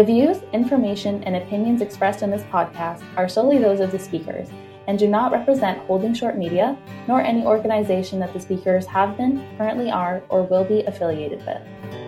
The views, information, and opinions expressed in this podcast are solely those of the speakers and do not represent Holding Short Media nor any organization that the speakers have been, currently are, or will be affiliated with.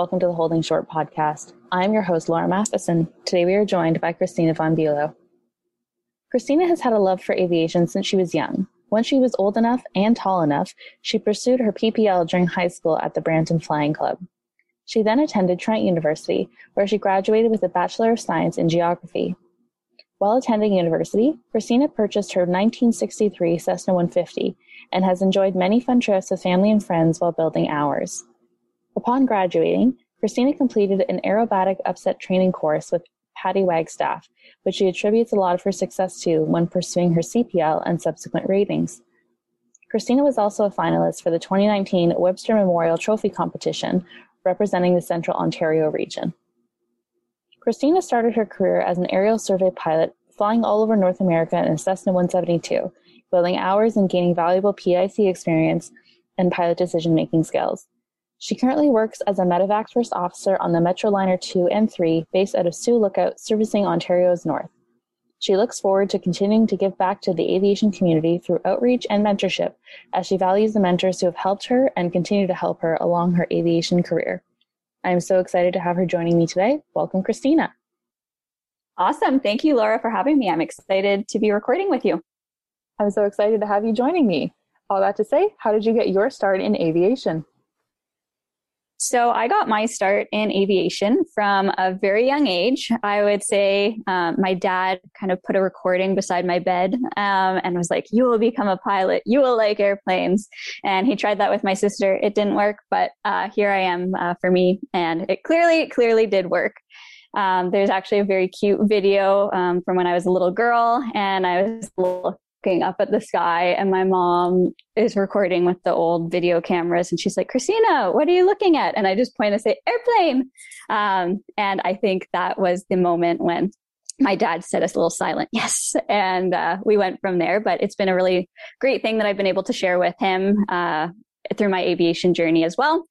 Welcome to the Holding Short podcast. I'm your host, Laura Matheson. Today we are joined by Christina von Bulow. Christina has had a love for aviation since she was young. When she was old enough and tall enough, she pursued her PPL during high school at the Brampton Flying Club. She then attended Trent University, where she graduated with a Bachelor of Science in Geography. While attending university, Christina purchased her 1963 Cessna 150 and has enjoyed many fun trips with family and friends while building hours. Upon graduating, Christina completed an aerobatic upset training course with Patty Wagstaff, which she attributes a lot of her success to when pursuing her CPL and subsequent ratings. Christina was also a finalist for the 2019 Webster Memorial Trophy competition, representing the Central Ontario region. Christina started her career as an aerial survey pilot, flying all over North America in a Cessna 172, building hours and gaining valuable PIC experience and pilot decision making skills. She currently works as a medevac first officer on the Metroliner 2 and 3 based out of Sioux Lookout, servicing Ontario's north. She looks forward to continuing to give back to the aviation community through outreach and mentorship as she values the mentors who have helped her and continue to help her along her aviation career. I am so excited to have her joining me today. Welcome, Christina. Awesome. Thank you, Laura, for having me. I'm excited to be recording with you. I'm so excited to have you joining me. All that to say, how did you get your start in aviation? So I got my start in aviation from a very young age. I would say um, my dad kind of put a recording beside my bed um, and was like, "You will become a pilot. You will like airplanes." And he tried that with my sister. It didn't work, but uh, here I am uh, for me, and it clearly, clearly did work. Um, there's actually a very cute video um, from when I was a little girl, and I was a little looking up at the sky and my mom is recording with the old video cameras and she's like christina what are you looking at? And i just point and say airplane. Um, and i think that was the moment when my dad said us a little silent. Yes. And uh, we went from there but it's been a really great thing that i've been able to share with him uh, through my aviation journey as well.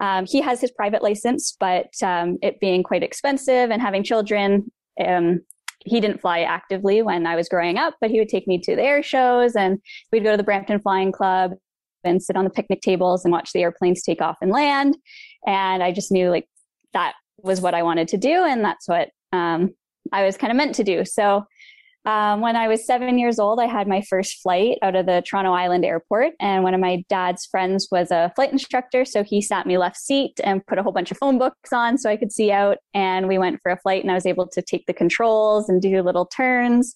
Um, he has his private license but um, it being quite expensive and having children um, he didn't fly actively when I was growing up, but he would take me to the air shows and we'd go to the Brampton Flying Club and sit on the picnic tables and watch the airplanes take off and land. And I just knew like that was what I wanted to do. And that's what um, I was kind of meant to do. So um, when I was seven years old, I had my first flight out of the Toronto Island Airport, and one of my dad's friends was a flight instructor. So he sat me left seat and put a whole bunch of phone books on so I could see out. And we went for a flight, and I was able to take the controls and do little turns.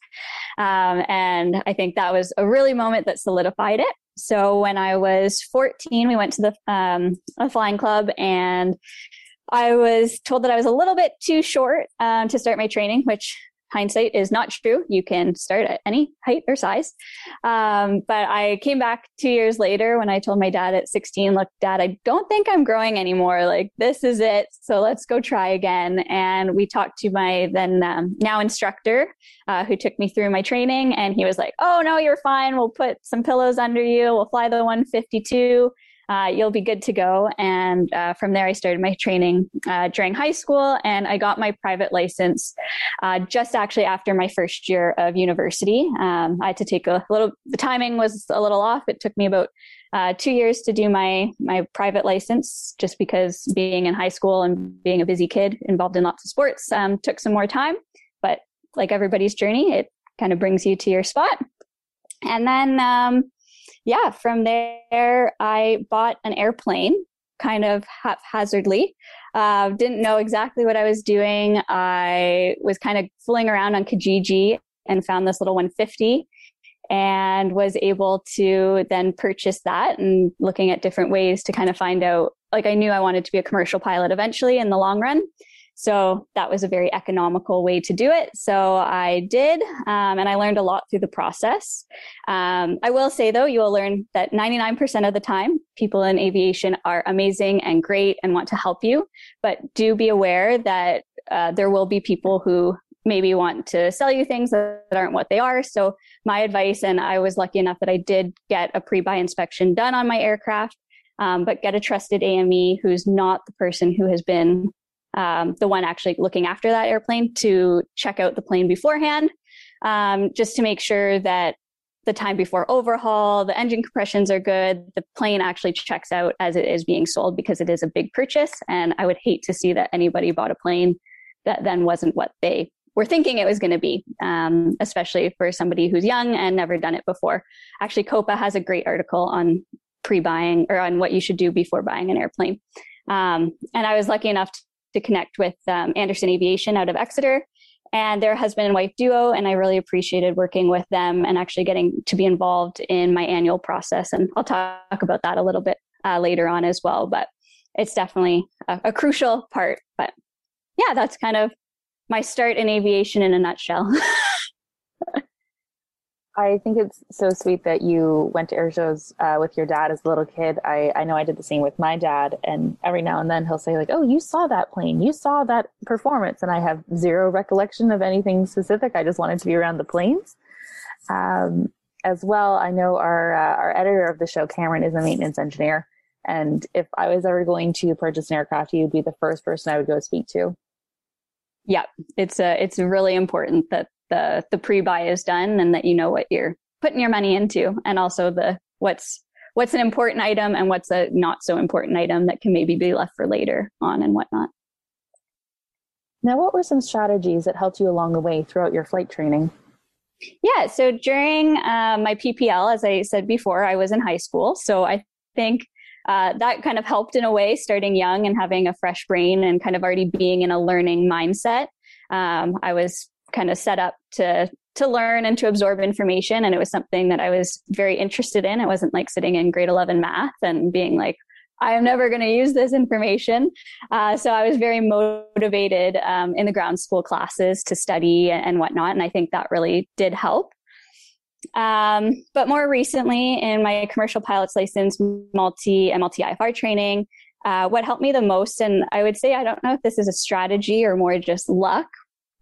Um, and I think that was a really moment that solidified it. So when I was 14, we went to the um, a flying club and I was told that I was a little bit too short um, to start my training, which hindsight is not true. You can start at any height or size. Um, but I came back two years later when I told my dad at 16, look, dad, I don't think I'm growing anymore. Like, this is it. So let's go try again. And we talked to my then um, now instructor uh, who took me through my training. And he was like, oh, no, you're fine. We'll put some pillows under you. We'll fly the 152 uh, you'll be good to go. And uh, from there, I started my training uh, during high school, and I got my private license uh, just actually after my first year of university. Um, I had to take a little. The timing was a little off. It took me about uh, two years to do my my private license, just because being in high school and being a busy kid involved in lots of sports um, took some more time. But like everybody's journey, it kind of brings you to your spot. And then um, yeah, from there, I bought an airplane kind of haphazardly. Uh, didn't know exactly what I was doing. I was kind of fooling around on Kijiji and found this little 150 and was able to then purchase that and looking at different ways to kind of find out like I knew I wanted to be a commercial pilot eventually in the long run. So that was a very economical way to do it. So I did, um, and I learned a lot through the process. Um, I will say though, you will learn that 99% of the time, people in aviation are amazing and great and want to help you. But do be aware that uh, there will be people who maybe want to sell you things that aren't what they are. So my advice, and I was lucky enough that I did get a pre-buy inspection done on my aircraft, um, but get a trusted AME who's not the person who has been um, the one actually looking after that airplane to check out the plane beforehand, um, just to make sure that the time before overhaul, the engine compressions are good, the plane actually checks out as it is being sold because it is a big purchase. And I would hate to see that anybody bought a plane that then wasn't what they were thinking it was going to be, um, especially for somebody who's young and never done it before. Actually, COPA has a great article on pre-buying or on what you should do before buying an airplane. Um, and I was lucky enough to connect with um, Anderson Aviation out of Exeter and their husband and wife duo. And I really appreciated working with them and actually getting to be involved in my annual process. And I'll talk about that a little bit uh, later on as well. But it's definitely a, a crucial part. But yeah, that's kind of my start in aviation in a nutshell. I think it's so sweet that you went to air shows uh, with your dad as a little kid. I, I know I did the same with my dad, and every now and then he'll say like, "Oh, you saw that plane, you saw that performance," and I have zero recollection of anything specific. I just wanted to be around the planes. Um, as well, I know our uh, our editor of the show, Cameron, is a maintenance engineer, and if I was ever going to purchase an aircraft, he would be the first person I would go speak to. Yeah, it's a, uh, it's really important that the the pre-buy is done and that you know what you're putting your money into and also the what's what's an important item and what's a not so important item that can maybe be left for later on and whatnot. Now, what were some strategies that helped you along the way throughout your flight training? Yeah, so during uh, my PPL, as I said before, I was in high school. So I think uh, that kind of helped in a way, starting young and having a fresh brain and kind of already being in a learning mindset. Um, I was kind of set up to to learn and to absorb information. And it was something that i was very interested in. It wasn't like sitting in grade 11 math and being like i am never going to use this information. Uh, so i was very motivated um, in the ground school classes to study and whatnot. And i think that really did help. Um, but more recently in my commercial pilot's license multi and multi ifr training uh, what helped me the most and i would say i don't know if this is a strategy or more just luck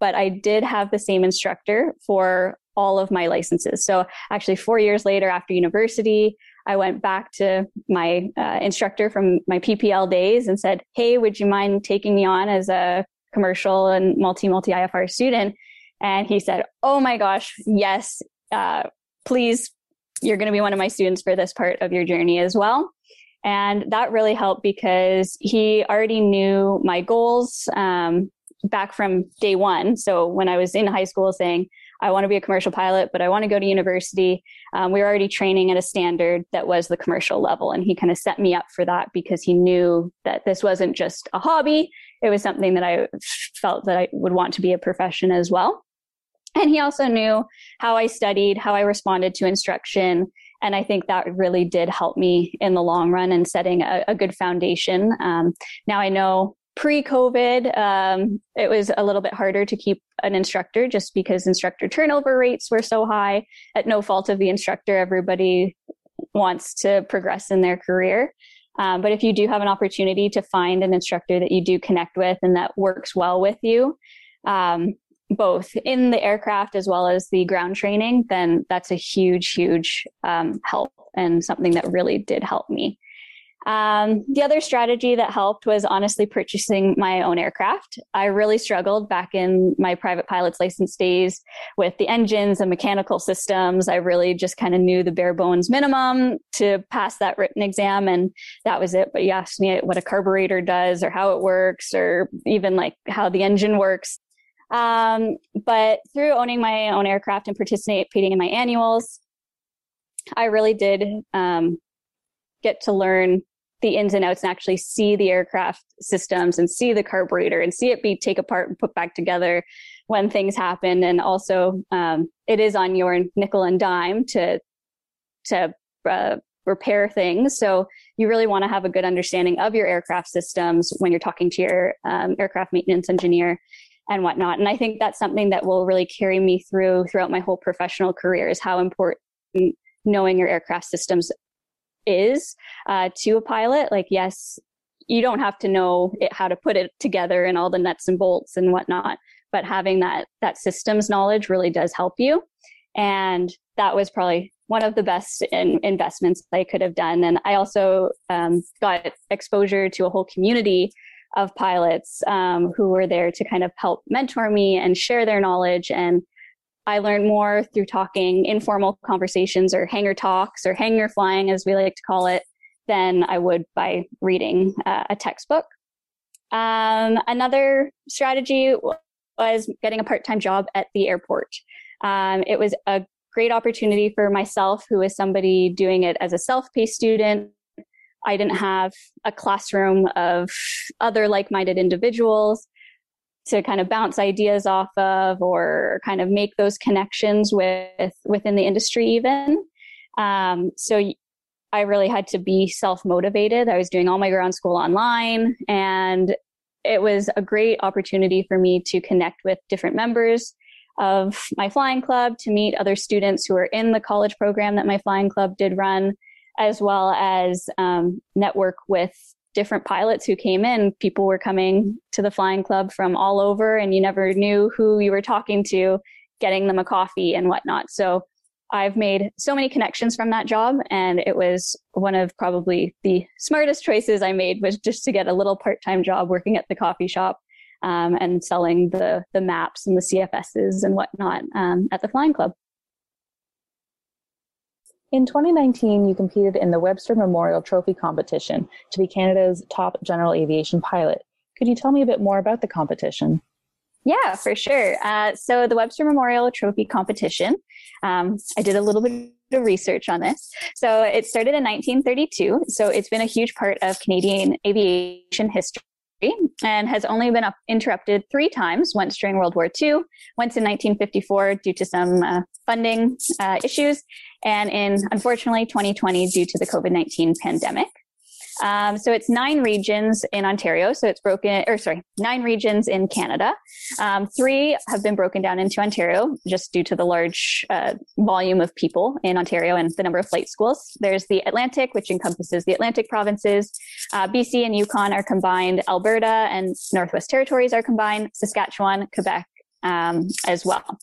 but I did have the same instructor for all of my licenses. So actually, four years later after university, I went back to my uh, instructor from my PPL days and said, Hey, would you mind taking me on as a commercial and multi multi IFR student? And he said, Oh my gosh, yes, uh, please, you're going to be one of my students for this part of your journey as well. And that really helped because he already knew my goals. Um, back from day one. So when I was in high school saying, I want to be a commercial pilot, but I want to go to university, um, we were already training at a standard that was the commercial level. And he kind of set me up for that because he knew that this wasn't just a hobby. It was something that I felt that I would want to be a profession as well. And he also knew how I studied, how I responded to instruction. And I think that really did help me in the long run and setting a, a good foundation. Um, now I know pre-COVID, um, it was a little bit harder to keep an instructor just because instructor turnover rates were so high. At no fault of the instructor, everybody wants to progress in their career. Um, but if you do have an opportunity to find an instructor that you do connect with and that works well with you, um, both in the aircraft as well as the ground training, then that's a huge, huge um, help and something that really did help me. Um, the other strategy that helped was honestly purchasing my own aircraft. I really struggled back in my private pilot's license days with the engines and mechanical systems. I really just kind of knew the bare bones minimum to pass that written exam, and that was it. But you asked me what a carburetor does or how it works or even like how the engine works. Um, but through owning my own aircraft and participating in my annuals, I really did um, get to learn the ins and outs and actually see the aircraft systems and see the carburetor and see it be take apart and put back together when things happen. And also, um, it is on your nickel and dime to to uh, repair things. So you really want to have a good understanding of your aircraft systems when you're talking to your um, aircraft maintenance engineer and whatnot. And I think that's something that will really carry me through throughout my whole professional career is how important knowing your aircraft systems is uh, to a pilot. Like, yes, you don't have to know it, how to put it together and all the nuts and bolts and whatnot, but having that that systems knowledge really does help you. And that was probably one of the best in, investments I could have done. And I also um, got exposure to a whole community of pilots um, who were there to kind of help mentor me and share their knowledge. And I learned more through talking informal conversations or hangar talks or hangar flying, as we like to call it, than I would by reading uh, a textbook. Um, another strategy was getting a part time job at the airport. Um, it was a great opportunity for myself, who is somebody doing it as a self paced student. I didn't have a classroom of other like minded individuals to kind of bounce ideas off of or kind of make those connections with within the industry even. Um, so i really had to be self-motivated. I was doing all my ground school online and it was a great opportunity for me to connect with different members of my flying club to meet other students who are in the college program that my flying club did run as well as um, network with different pilots who came in. People were coming to the flying club from all over, and you never knew who you were talking to, getting them a coffee and whatnot. So I've made so many connections from that job, and it was one of probably the smartest choices I made was just to get a little part-time job working at the coffee shop um, and selling the the maps and the CFSs and whatnot um, at the flying club. In 2019, you competed in the Webster Memorial Trophy competition to be Canada's top general aviation pilot. Could you tell me a bit more about the competition? Yeah, for sure. Uh, so the Webster Memorial Trophy competition, um, I did a little bit of research on this. So it started in 1932. So it's been a huge part of Canadian aviation history and has only been up, interrupted three times once during World War II, once in 1954 due to some uh, funding uh, issues, and in unfortunately 2020 due to the COVID 19 pandemic. Um, so it's nine regions in Ontario. So it's broken, or sorry, nine regions in Canada. Um, three have been broken down into Ontario just due to the large uh, volume of people in Ontario and the number of flight schools. There's the Atlantic, which encompasses the Atlantic provinces. Uh, BC and Yukon are combined. Alberta and Northwest Territories are combined. Saskatchewan, Quebec, um, as well.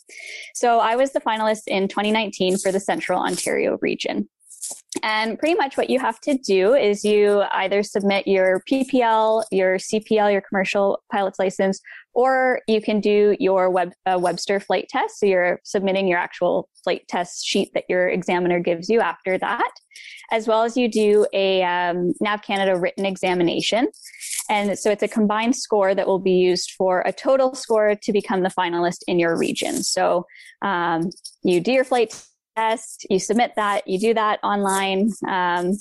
So I was the finalist in 2019 for the Central Ontario region. And pretty much what you have to do is you either submit your PPL, your CPL, your commercial pilot's license, or you can do your Web, uh, Webster flight test. So you're submitting your actual flight test sheet that your examiner gives you after that, as well as you do a um, NAV Canada written examination. And so it's a combined score that will be used for a total score to become the finalist in your region. So um, you do your flight test, you submit that, you do that online, um,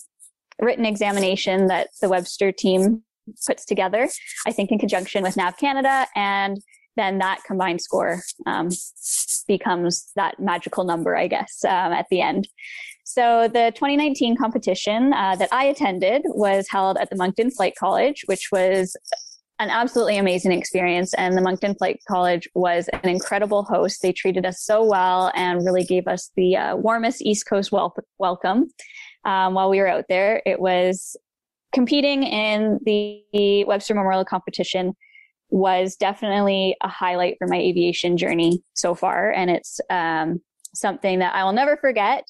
written examination that the Webster team puts together, I think in conjunction with NAV Canada. And then that combined score um, becomes that magical number, I guess, um, at the end. So the 2019 competition uh, that I attended was held at the Moncton Flight College, which was an absolutely amazing experience. And the Moncton Flight College was an incredible host. They treated us so well and really gave us the uh, warmest East Coast wel- welcome um, while we were out there. It was competing in the Webster Memorial competition was definitely a highlight for my aviation journey so far. And it's um, something that I will never forget.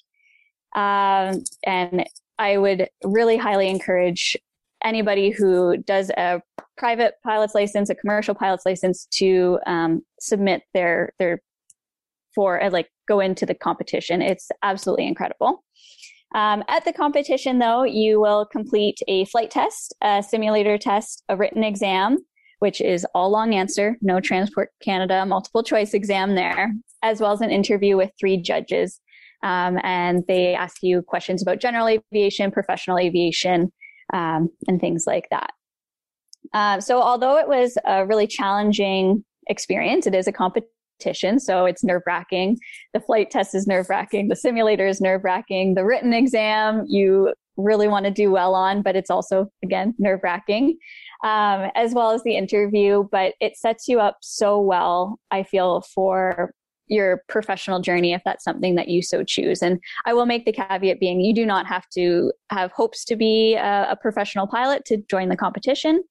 Um, and I would really highly encourage anybody who does a private pilot's license, a commercial pilot's license, to um, submit their their for uh, like go into the competition. It's absolutely incredible. Um, at the competition, though, you will complete a flight test, a simulator test, a written exam, which is all long answer, no Transport Canada multiple choice exam there, as well as an interview with three judges. Um, and they ask you questions about general aviation, professional aviation, um, and things like that. Uh, so, although it was a really challenging experience, it is a competition, so it's nerve wracking. The flight test is nerve wracking. The simulator is nerve wracking. The written exam, you really want to do well on, but it's also, again, nerve wracking, um, as well as the interview. But it sets you up so well, I feel, for your professional journey if that's something that you so choose. And I will make the caveat being you do not have to have hopes to be a, a professional pilot to join the competition.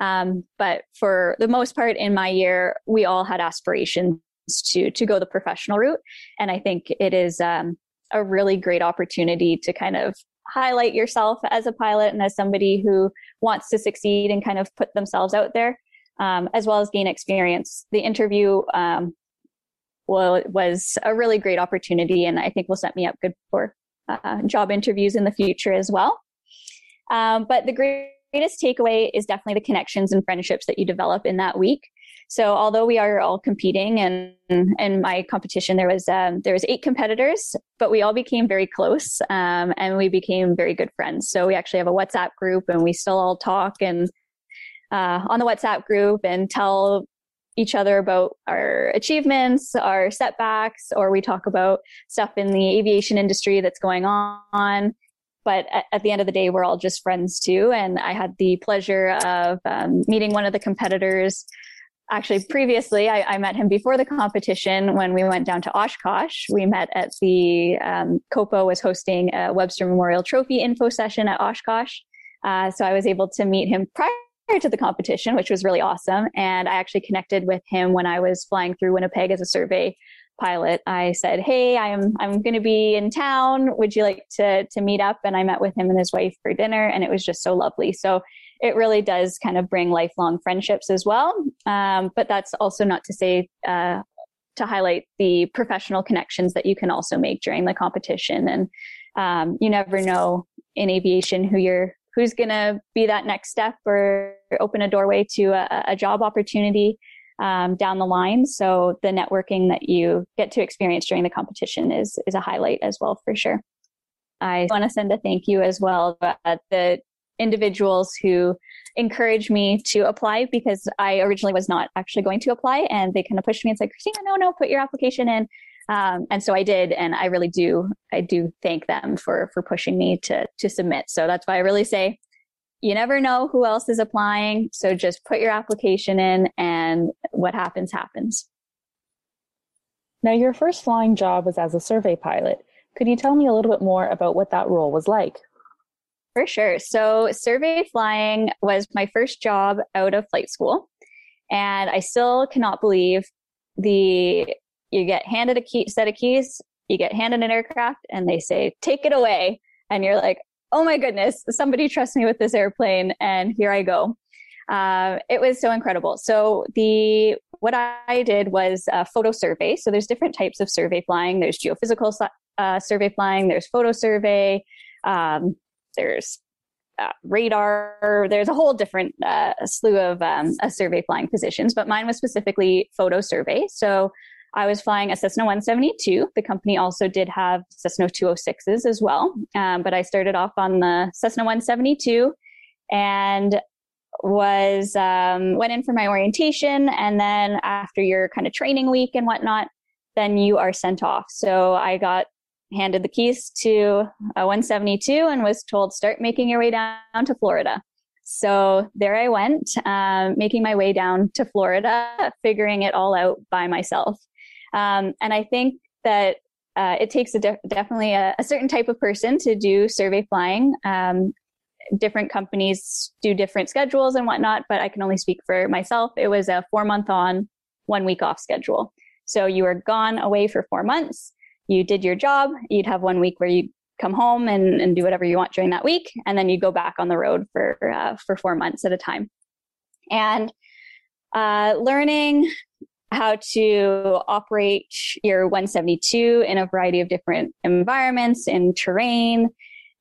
Um, but for the most part in my year, we all had aspirations to to go the professional route. And I think it is um, a really great opportunity to kind of highlight yourself as a pilot and as somebody who wants to succeed and kind of put themselves out there. Um, as well as gain experience. The interview um, was a really great opportunity, and I think will set me up good for uh, job interviews in the future as well. Um, but the greatest takeaway is definitely the connections and friendships that you develop in that week. So although we are all competing, and in my competition there was um, there was eight competitors, but we all became very close, um, and we became very good friends. So we actually have a WhatsApp group, and we still all talk and uh, on the WhatsApp group and tell each other about our achievements, our setbacks, or we talk about stuff in the aviation industry that's going on. But at, at the end of the day, we're all just friends too. And I had the pleasure of um, meeting one of the competitors. Actually, previously, I, I, met him before the competition when we went down to Oshkosh. We met at the um, COPA was hosting a Webster Memorial Trophy info session at Oshkosh. Uh, so I was able to meet him prior to the competition, which was really awesome. And I actually connected with him when I was flying through Winnipeg as a survey pilot. I said, "Hey, I'm I'm going to be in town. Would you like to to meet up?" And I met with him and his wife for dinner, and it was just so lovely. So it really does kind of bring lifelong friendships as well. Um, but that's also not to say. Uh, to highlight the professional connections that you can also make during the competition. And um, you never know in aviation who you're who's going to be that next step or open a doorway to a, a job opportunity um, down the line. So the networking that you get to experience during the competition is is a highlight as well for sure. I want to send a thank you as well to the individuals who encouraged me to apply because I originally was not actually going to apply and they kind of pushed me and said, Christina, no, no, put your application in. Um, and so I did, and I really do, I do thank them for for pushing me to to submit. So that's why I really say, you never know who else is applying. So just put your application in, and what happens happens. Now, your first flying job was as a survey pilot. Could you tell me a little bit more about what that role was like? For sure. So, survey flying was my first job out of flight school. And I still cannot believe the you get handed a key, set of keys, you get handed an aircraft, and they say, take it away. And you're like, oh my goodness, somebody trusts me with this airplane, and here I go. Uh, it was so incredible. So the what I did was a photo survey. So there's different types of survey flying. There's geophysical uh, survey flying. There's photo survey. Um, there's uh, radar. There's a whole different uh, slew of um, survey flying positions, but mine was specifically photo survey. So I was flying a Cessna 172. The company also did have Cessna 206s as well. Um, but I started off on the Cessna 172 and was um, went in for my orientation. And then after your kind of training week and whatnot, then you are sent off. So I got handed the keys to a 172 and was told start making your way down to Florida. So there I went, um, making my way down to Florida, figuring it all out by myself. Um, and I think that uh, it takes a de- definitely a, a, certain type of person to do survey flying. Um, different companies do different schedules and whatnot, but I can only speak for myself. It was a four month on, one week off schedule. So you were gone away for four months. You did your job. You'd have one week where you'd come home and, and do whatever you want during that week, and then you go back on the road for uh, for four months at a time. And uh, learning how to operate your 172 in a variety of different environments and terrain,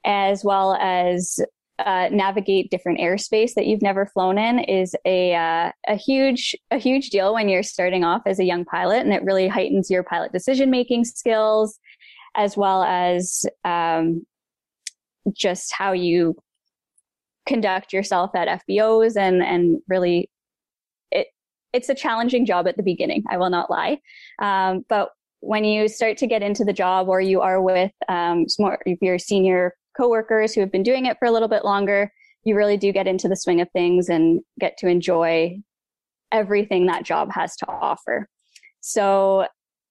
as well as uh, navigate different airspace that you've never flown in is a uh, a huge a huge deal when you're starting off as a young pilot, and it really heightens your pilot decision making skills, as well as um, just how you conduct yourself at FBOs and and really it's a challenging job at the beginning. I will not lie. Um, but when you start to get into the job or you are with um, more your senior coworkers who have been doing it for a little bit longer, you really do get into the swing of things and get to enjoy everything that job has to offer. So,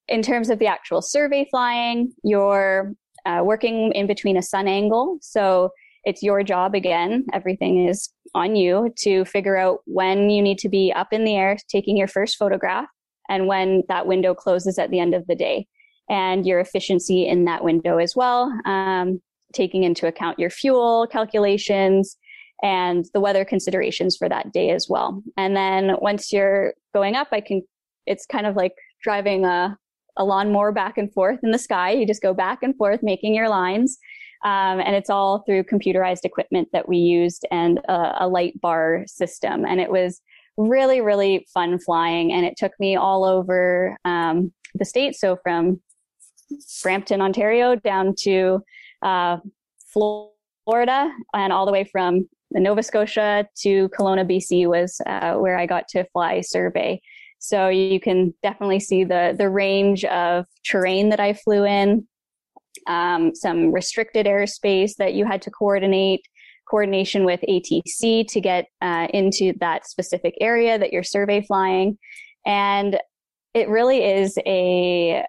in terms of the actual survey flying, you're uh, working in between a sun angle. So, it's your job again. Everything is on you to figure out when you need to be up in the air taking your first photograph and when that window closes at the end of the day and your efficiency in that window as well, um, taking into account your fuel calculations and the weather considerations for that day as well. And then once you're going up, I can, it's kind of like driving a, a lawnmower back and forth in the sky. You just go back and forth, making your lines. Um, and it's all through computerized equipment that we used and a, a light bar system. And it was really, really fun flying. And it took me all over um, the state. So from Brampton, Ontario, down to uh, Florida, and all the way from Nova Scotia to Kelowna, BC, was uh, where I got to fly survey. So you can definitely see the the range of terrain that I flew in, um, some restricted airspace that you had to coordinate, coordination with ATC to get uh, into that specific area that you're survey flying, and it really is a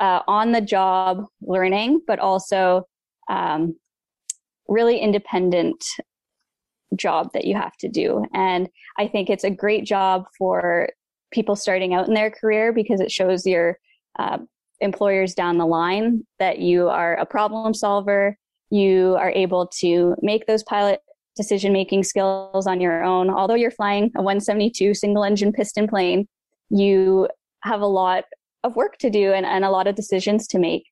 uh, on the job learning, but also um, really independent job that you have to do. And I think it's a great job for people starting out in their career because it shows your uh, employers down the line that you are a problem solver. You are able to make those pilot decision making skills on your own. Although you're flying a 172 single engine piston plane, you have a lot of work to do and, and a lot of decisions to make.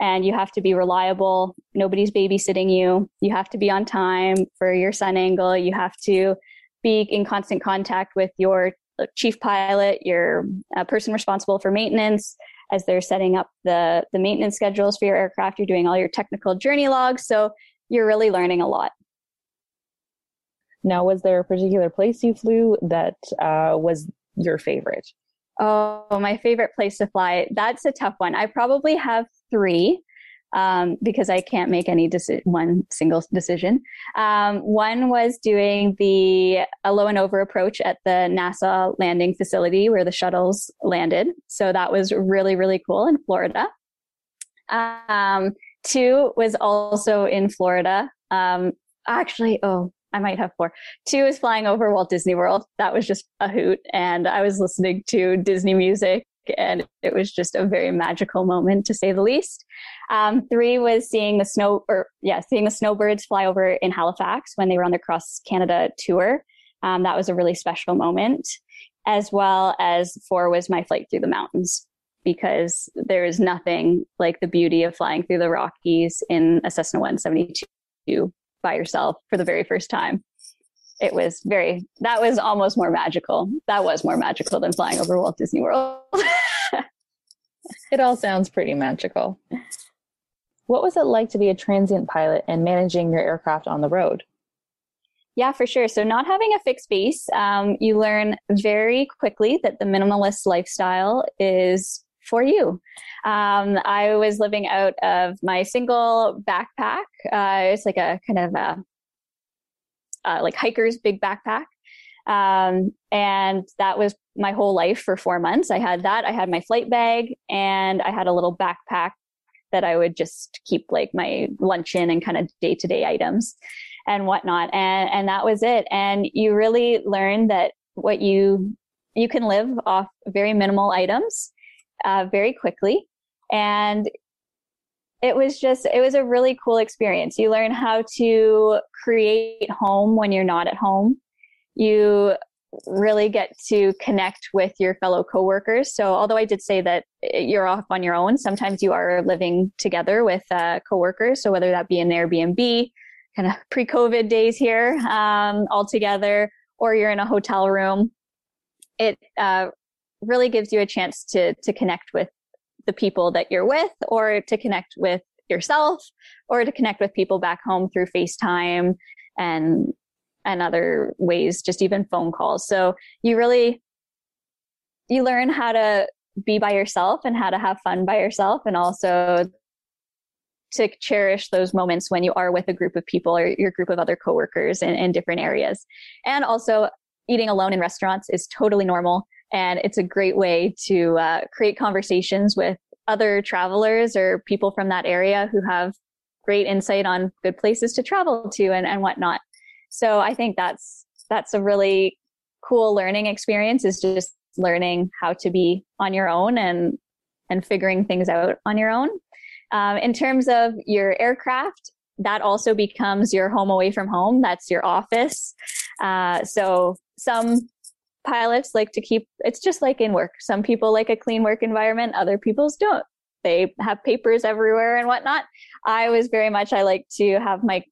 And you have to be reliable. Nobody's babysitting you. You have to be on time for your sun angle. You have to be in constant contact with your chief pilot, your uh, person responsible for maintenance as they're setting up the, the maintenance schedules for your aircraft. You're doing all your technical journey logs. So you're really learning a lot. Now, was there a particular place you flew that uh, was your favorite? Oh, my favorite place to fly. That's a tough one. I probably have three um, because I can't make any deci- one single decision. Um, one was doing the low and over approach at the NASA landing facility where the shuttles landed. So that was really, really cool in Florida. Um, two was also in Florida. Um, actually, oh, I might have four. Two is flying over Walt Disney World. That was just a hoot. And I was listening to Disney music and it was just a very magical moment to say the least. Um, three was seeing the snow or yeah, seeing the snowbirds fly over in Halifax when they were on their cross Canada tour. Um, that was a really special moment. As well as four was my flight through the mountains because there is nothing like the beauty of flying through the Rockies in a Cessna 172 by yourself for the very first time. It was very, that was almost more magical. That was more magical than flying over Walt Disney World. it all sounds pretty magical. What was it like to be a transient pilot and managing your aircraft on the road? Yeah, for sure. So, not having a fixed base, um, you learn very quickly that the minimalist lifestyle is for you. Um, I was living out of my single backpack. Uh, it's like a kind of a uh, like hiker's big backpack. Um, and that was my whole life for four months. I had that. I had my flight bag and I had a little backpack that I would just keep like my lunch in and kind of day to day items and whatnot. And, and that was it. And you really learn that what you, you can live off very minimal items uh, very quickly. And it was just, it was a really cool experience. You learn how to create home when you're not at home. You really get to connect with your fellow coworkers. So, although I did say that you're off on your own, sometimes you are living together with uh, coworkers. So, whether that be an Airbnb, kind of pre COVID days here, um, all together, or you're in a hotel room, it uh, really gives you a chance to to connect with the people that you're with or to connect with yourself or to connect with people back home through FaceTime and and other ways just even phone calls so you really you learn how to be by yourself and how to have fun by yourself and also to cherish those moments when you are with a group of people or your group of other coworkers in, in different areas. And also, eating alone in restaurants is totally normal. And it's a great way to uh, create conversations with other travelers or people from that area who have great insight on good places to travel to and, and whatnot. So I think that's that's a really cool learning experience is just learning how to be on your own and and figuring things out on your own. Um, in terms of your aircraft, that also becomes your home away from home. That's your office. Uh, so some pilots like to keep it's just like in work. Some people like a clean work environment, other people's don't. They have papers everywhere and whatnot. I was very much I like to have my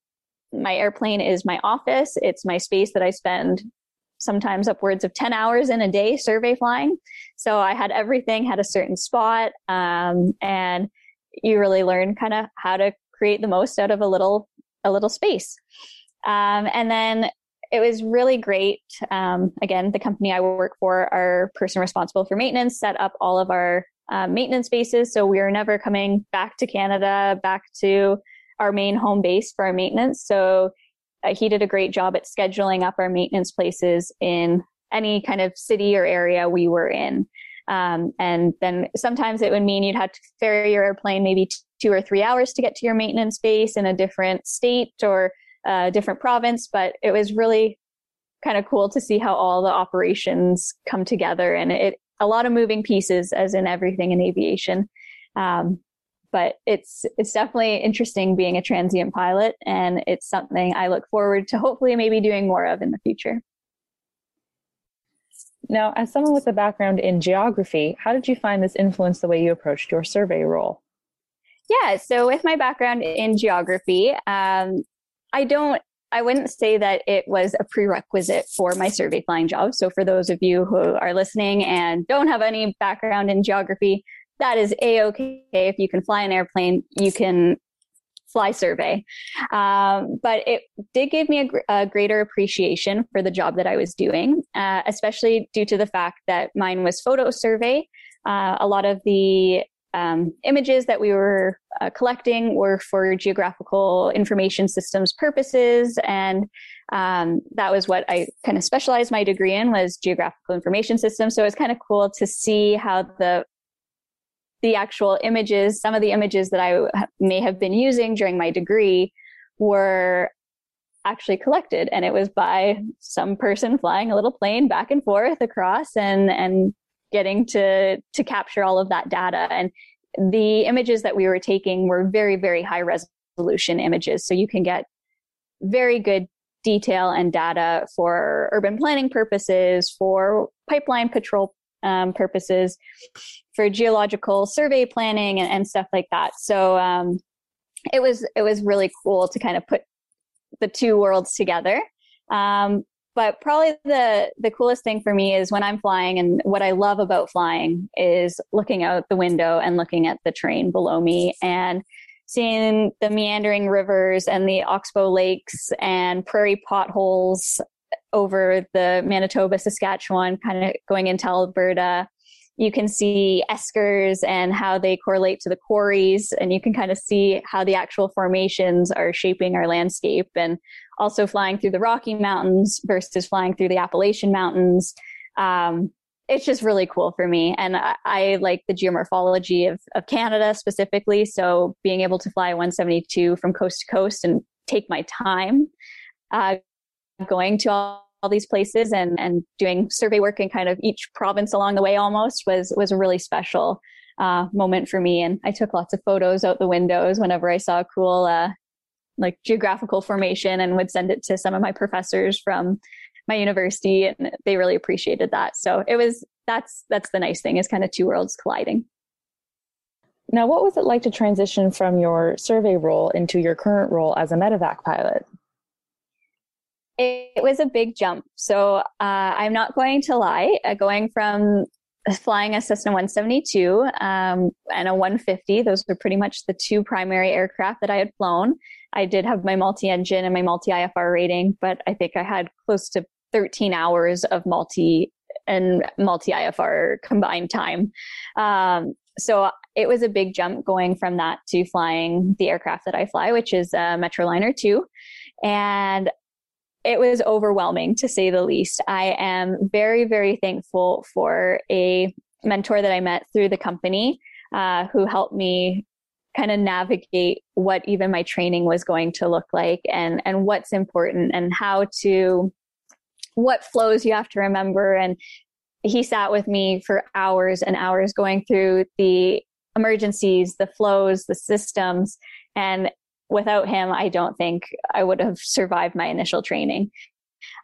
my airplane is my office. It's my space that I spend sometimes upwards of 10 hours in a day survey flying. So I had everything had a certain spot. Um, and you really learn kind of how to create the most out of a little, a little space. Um, and then it was really great. Um, again, the company I work for, our person responsible for maintenance set up all of our uh, maintenance bases. So we are never coming back to Canada, back to our main home base for our maintenance. So uh, he did a great job at scheduling up our maintenance places in any kind of city or area we were in. Um, and then sometimes it would mean you'd have to ferry your airplane maybe two or three hours to get to your maintenance base in a different state or a different province. But it was really kind of cool to see how all the operations come together and it a lot of moving pieces as in everything in aviation. Um, but it's it's definitely interesting being a transient pilot and it's something i look forward to hopefully maybe doing more of in the future now as someone with a background in geography how did you find this influence the way you approached your survey role yeah so with my background in geography um, i don't I wouldn't say that it was a prerequisite for my survey flying job. So, for those of you who are listening and don't have any background in geography, that is a okay. If you can fly an airplane, you can fly survey. Um, but it did give me a, a, greater appreciation for the job that I was doing, uh, especially due to the fact that mine was photo survey. Uh, a lot of the um, images that we were uh, collecting were for geographical information systems purposes. And um, that was what i kind of specialized my degree in was geographical information systems. So it was kind of cool to see how the the actual images, some of the images that I may have been using during my degree were actually collected. And it was by some person flying a little plane back and forth across and and getting to to capture all of that data and the images that we were taking were very very high resolution images so you can get very good detail and data for urban planning purposes for pipeline patrol um, purposes for geological survey planning and, and stuff like that. So um, it was it was really cool to kind of put the two worlds together. Um, but probably the the coolest thing for me is when I'm flying, and what I love about flying is looking out the window and looking at the train below me and seeing the meandering rivers and the oxbow lakes and prairie potholes over the Manitoba, Saskatchewan, kind of going into Alberta. You can see eskers and how they correlate to the quarries, and you can kind of see how the actual formations are shaping our landscape, and also flying through the Rocky Mountains versus flying through the Appalachian Mountains. Um, it's just really cool for me. And I, I, like the geomorphology of, of Canada specifically. So being able to fly 172 from coast to coast and take my time uh, going to all, all these places and, and doing survey work in kind of each province along the way almost was, was a really special uh, moment for me. And I took lots of photos out the windows whenever I saw a cool, uh, like geographical formation and would send it to some of my professors from my university and they really appreciated that. So it was, that's, that's the nice thing is kind of two worlds colliding. Now, what was it like to transition from your survey role into your current role as a medevac pilot? it, was a big jump. So uh, I'm not going to lie. Uh, going from flying a Cessna 172 um, and a 150, those were pretty much the two primary aircraft that I had flown. I did have my multi-engine and my multi-IFR rating, but I think I had close to 13 hours of multi and multi IFR combined time. Um, so it was a big jump going from that to flying the aircraft that I fly, which is a Metroliner 2. And it was overwhelming to say the least. I am very, very thankful for a mentor that I met through the company uh, who helped me kind of navigate what even my training was going to look like and and what's important and how to what flows you have to remember and he sat with me for hours and hours going through the emergencies the flows the systems and without him, I don't think I would have survived my initial training.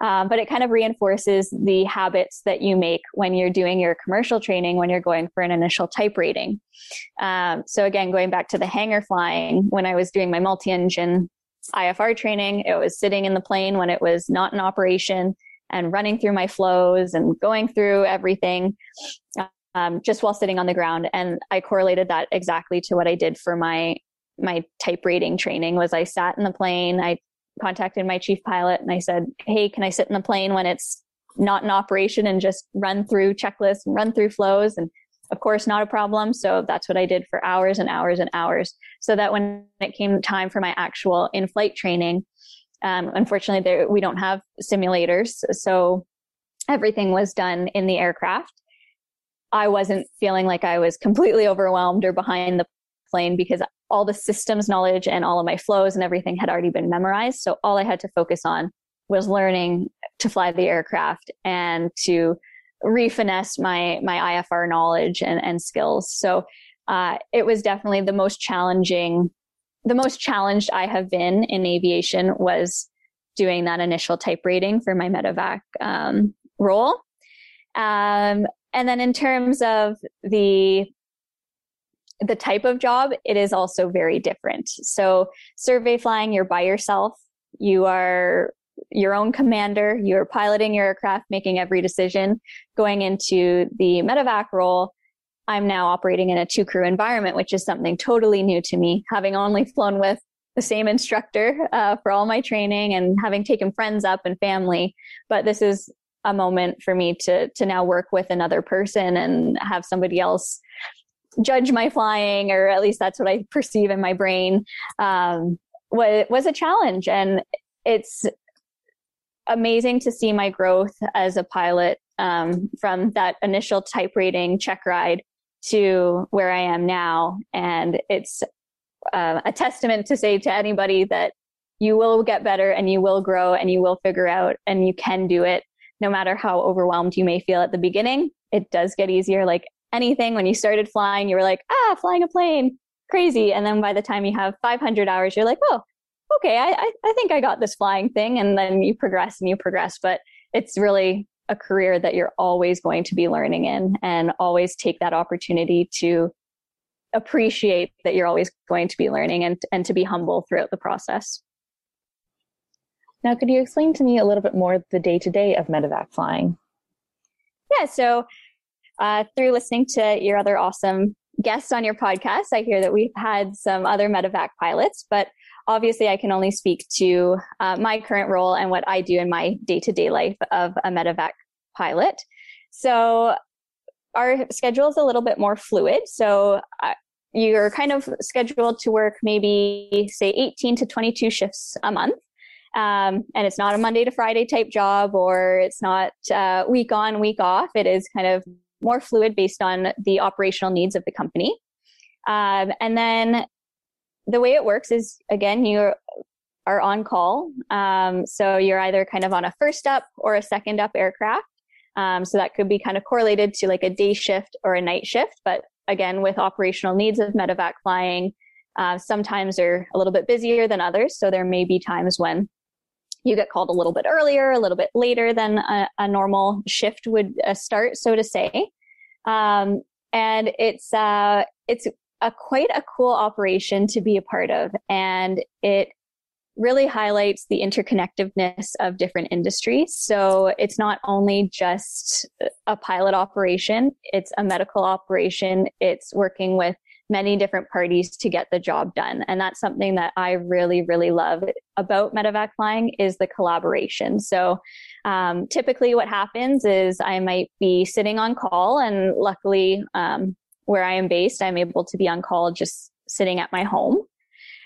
Um, but it kind of reinforces the habits that you make when you're doing your commercial training, when you're going for an initial type rating. Um, so again, going back to the hangar flying, when I was doing my multi-engine IFR training, it was sitting in the plane when it was not in operation and running through my flows and going through everything um, just while sitting on the ground. And I correlated that exactly to what I did for my my type rating training was I sat in the plane, I contacted my chief pilot and I said, Hey, can I sit in the plane when it's not in operation and just run through checklists and run through flows? And of course, not a problem. So that's what I did for hours and hours and hours. So that when it came time for my actual in flight training, um, unfortunately, there, we don't have simulators. So everything was done in the aircraft. I wasn't feeling like I was completely overwhelmed or behind the plane because all the systems knowledge and all of my flows and everything had already been memorized. So all I had to focus on was learning to fly the aircraft and to refinesse my my IFR knowledge and, and skills. So uh, it was definitely the most challenging, the most challenged I have been in aviation was doing that initial type rating for my medevac um, role. Um, and then in terms of the the type of job, it is also very different. So survey flying, you're by yourself. You are your own commander. You're piloting your aircraft, making every decision. Going into the medevac role, I'm now operating in a two crew environment, which is something totally new to me, having only flown with the same instructor uh, for all my training and having taken friends up and family. But this is a moment for me to to now work with another person and have somebody else judge my flying, or at least that's what I perceive in my brain, um, was, was a challenge. And it's amazing to see my growth as a pilot um, from that initial type rating check ride to where I am now. And it's uh, a testament to say to anybody that you will get better and you will grow and you will figure out and you can do it no matter how overwhelmed you may feel at the beginning. It does get easier. Like anything when you started flying you were like ah flying a plane crazy. And then by the time you have 500 hours you're like oh okay I, I think i got this flying thing. And then you progress and you progress but it's really a career that you're always going to be learning in and always take that opportunity to appreciate that you're always going to be learning and, and to be humble throughout the process. Now could you explain to me a little bit more the day-to-day of medevac flying? Yeah so uh, through listening to your other awesome guests on your podcast. I hear that we've had some other medevac pilots, but obviously I can only speak to uh, my current role and what I do in my day to day life of a medevac pilot. So our schedule is a little bit more fluid. So uh, you're kind of scheduled to work maybe say 18 to 22 shifts a month. Um, and it's not a Monday to Friday type job or it's not uh, week on, week off. It is kind of more fluid based on the operational needs of the company. Um, and then the way it works is again, you are on call. Um, so you're either kind of on a first up or a second up aircraft. Um, so that could be kind of correlated to like a day shift or a night shift. But again, with operational needs of medevac flying, uh, sometimes they're a little bit busier than others. So there may be times when you get called a little bit earlier, a little bit later than a, a normal shift would uh, start, so to say. Um, and it's uh, it's a quite a cool operation to be a part of, and it really highlights the interconnectedness of different industries. So it's not only just a pilot operation; it's a medical operation. It's working with many different parties to get the job done. And that's something that I really, really love about medevac flying is the collaboration. So um, typically what happens is I might be sitting on call and luckily um, where I am based, I'm able to be on call just sitting at my home.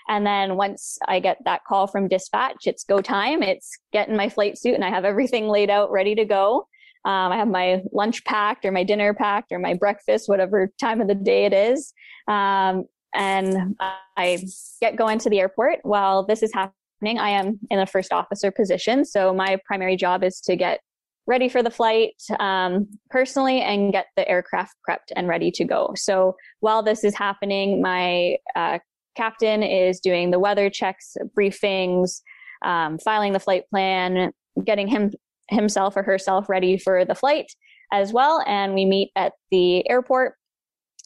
And then once I get that call from dispatch, it's go time. It's getting my flight suit and I have everything laid out ready to go. Um, I have my lunch packed or my dinner packed or my breakfast, whatever time of the day it is. Um, and I get going to the airport. While this is happening, I am in a first officer position. So my primary job is to get ready for the flight um, personally and get the aircraft prepped and ready to go. So while this is happening, my uh, captain is doing the weather checks, briefings, um, filing the flight plan, getting him himself or herself ready for the flight as well. And we meet at the airport.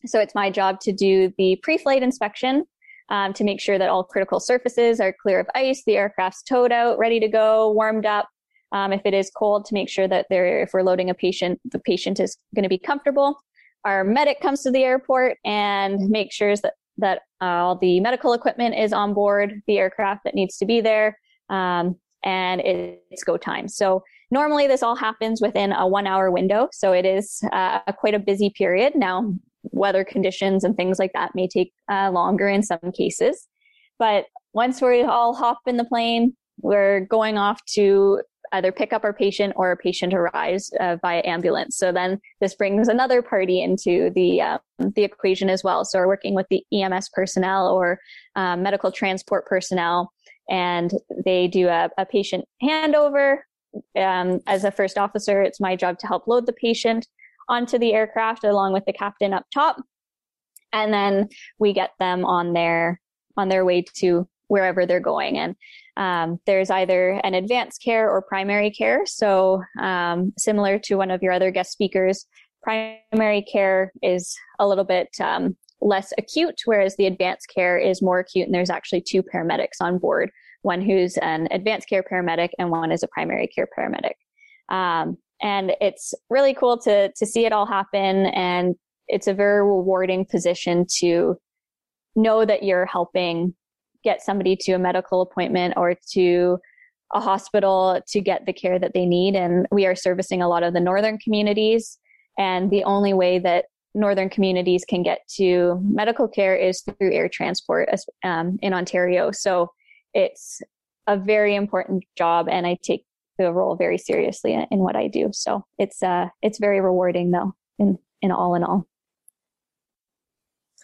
So it's my job to do the pre-flight inspection um, to make sure that all critical surfaces are clear of ice, the aircraft's towed out, ready to go, warmed up, um, if it is cold, to make sure that there, if we're loading a patient, the patient is going to be comfortable. Our medic comes to the airport and makes sure that that all the medical equipment is on board the aircraft that needs to be there, um, and it's go time. So normally this all happens within a one-hour window, so it is uh, quite a busy period. Now, weather conditions and things like that may take uh, longer in some cases, but once we all hop in the plane, we're going off to either pick up our patient or a patient arrives uh, via ambulance. So then this brings another party into the um, the equation as well. So we're working with the EMS personnel or um, medical transport personnel, and they do a, a patient handover. Um, as a first officer, it's my job to help load the patient onto the aircraft along with the captain up top, and then we get them on their on their way to wherever they're going. And um, there's either an advanced care or primary care. So, um, similar to one of your other guest speakers, primary care is a little bit um, less acute, whereas the advanced care is more acute. And there's actually two paramedics on board one who's an advanced care paramedic and one is a primary care paramedic. Um, and it's really cool to, to see it all happen. And it's a very rewarding position to know that you're helping get somebody to a medical appointment or to a hospital to get the care that they need. And we are servicing a lot of the northern communities. And the only way that northern communities can get to medical care is through air transport um, in Ontario. So it's a very important job, and I take the role very seriously in, what I do. So it's uh, it's very rewarding, though, in in all in all.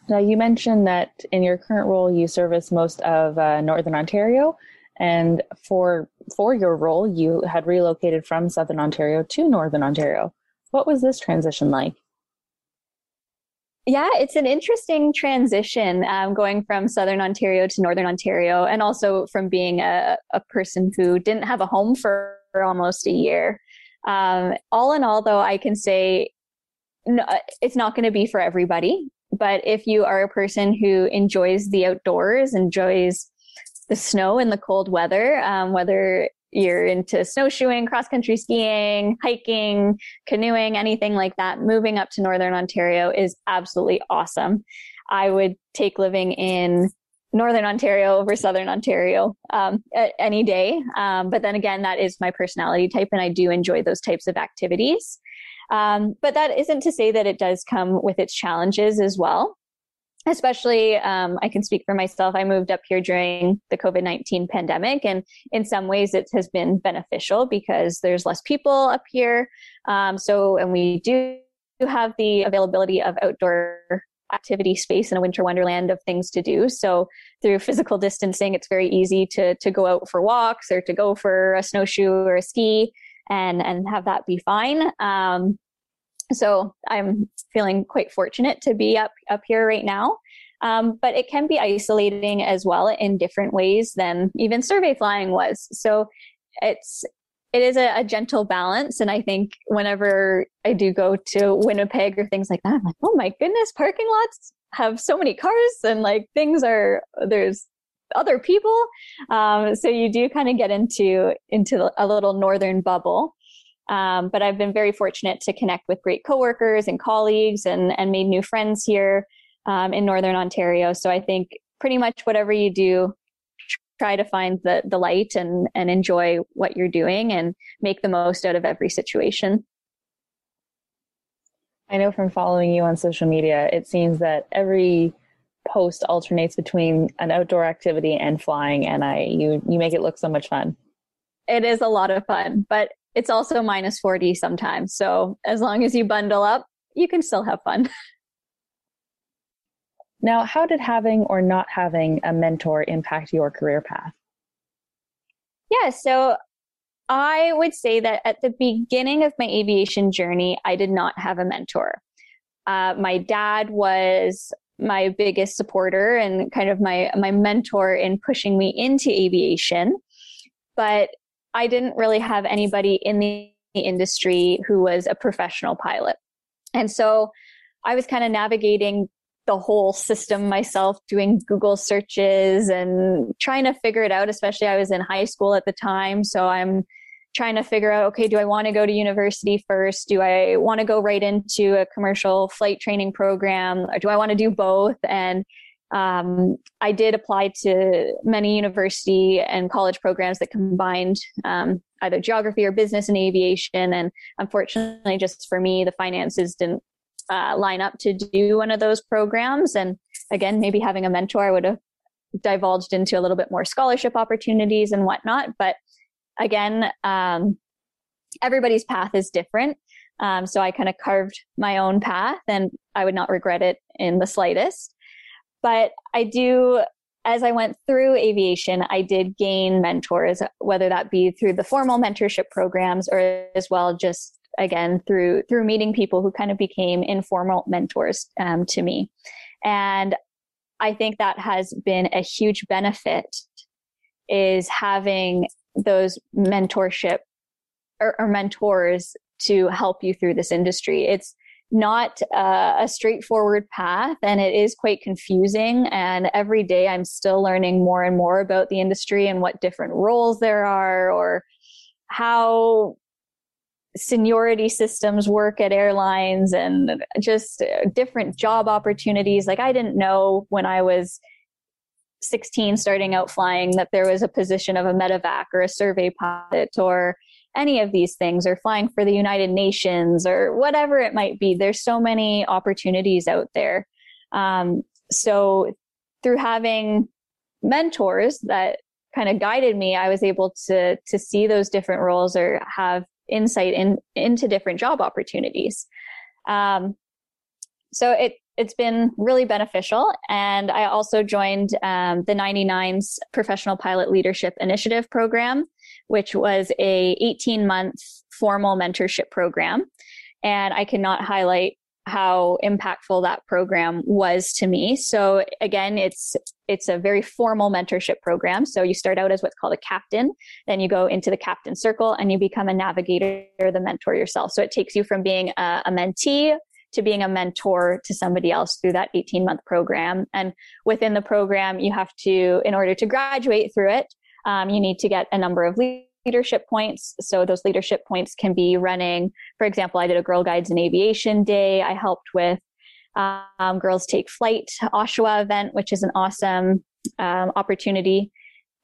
Now, you mentioned that in your current role, you service most of uh, Northern Ontario, and for for your role, you had relocated from Southern Ontario to Northern Ontario. What was this transition like? Yeah, it's an interesting transition um, going from Southern Ontario to Northern Ontario, and also from being a, a person who didn't have a home for almost a year. Um, all in all, though, I can say no, it's not going to be for everybody. But if you are a person who enjoys the outdoors, enjoys the snow and the cold weather, um, whether you're into snowshoeing, cross country skiing, hiking, canoeing, anything like that, moving up to Northern Ontario is absolutely awesome. I would take living in Northern Ontario over Southern Ontario um, any day. Um, but then again, that is my personality type, and I do enjoy those types of activities. Um, but that isn't to say that it does come with its challenges as well. Especially, um, I can speak for myself. I moved up here during the COVID 19 pandemic, and in some ways it has been beneficial because there's less people up here. Um, so, and we do have the availability of outdoor activity space in a winter wonderland of things to do. So through physical distancing, it's very easy to to go out for walks or to go for a snowshoe or a ski and and have that be fine. Um, so I'm feeling quite fortunate to be up up here right now. Um, but it can be isolating as well in different ways than even survey flying was. So it's it is a, a, gentle balance, and I think whenever I do go to Winnipeg or things like that, I'm like, oh my goodness, parking lots have so many cars, and like things are there's other people. Um, so you do kind of get into into a little northern bubble. Um, but I've been very fortunate to connect with great coworkers and colleagues and, and made new friends here um, in Northern Ontario. So I think pretty much whatever you do, try to find the, the light and, and enjoy what you're doing and make the most out of every situation. I know from following you on social media, it seems that every post alternates between an outdoor activity and flying, and I you you make it look so much fun. It is a lot of fun, but it's also minus 40 sometimes. So as long as you bundle up, you can still have fun. Now, how did having or not having a mentor impact your career path? Yeah, so I would say that at the beginning of my aviation journey, I did not have a mentor. Uh, my dad was my biggest supporter and kind of my my mentor in pushing me into aviation, but I didn't really have anybody in the industry who was a professional pilot, and so I was kind of navigating the whole system myself, doing Google searches and trying to figure it out. Especially, I was in high school at the time. So I'm trying to figure out okay, do I want to go to university first? Do I want to go right into a commercial flight training program? Or do I want to do both? And um, I did apply to many university and college programs that combined um, either geography or business and aviation. And unfortunately, just for me, the finances didn't uh, line up to do one of those programs. And again, maybe having a mentor would have divulged into a little bit more scholarship opportunities and whatnot. But again, um, everybody's path is different. Um, so I kind of carved my own path and I would not regret it in the slightest. But I do, as I went through aviation, I did gain mentors, whether that be through the formal mentorship programs or as well just again through through meeting people who kind of became informal mentors um, to me. And i think that has been a huge benefit is having those mentorship or, or mentors to help you through this industry. It's not uh, a straightforward path and it is quite confusing and every day i'm still learning more and more about the industry and what different roles there are or how seniority systems work at airlines and just different job opportunities. Like I didn't know when I was 16 starting out flying that there was a position of a medevac or a survey pilot or any of these things or flying for the United Nations or whatever it might be. There's so many opportunities out there. Um, so through having mentors that kind of guided me, I was able to to see those different roles or have insight in, into different job opportunities. Um, so it it's been really beneficial. And I also joined um, the 99's Professional Pilot Leadership Initiative program, which was a 18 month formal mentorship program. And I cannot highlight how impactful that program was to me. So again, it's it's a very formal mentorship program. So you start out as what's called a captain, then you go into the captain circle and you become a navigator, the mentor yourself. So it takes you from being a, a mentee to being a mentor to somebody else through that 18 month program. And within the program, you have to, in order to graduate through it, um, you need to get a number of leadership points. So those leadership points can be running, for example, I did a Girl Guides in Aviation Day. I helped with um, Girls Take Flight Oshawa event, which is an awesome um, opportunity.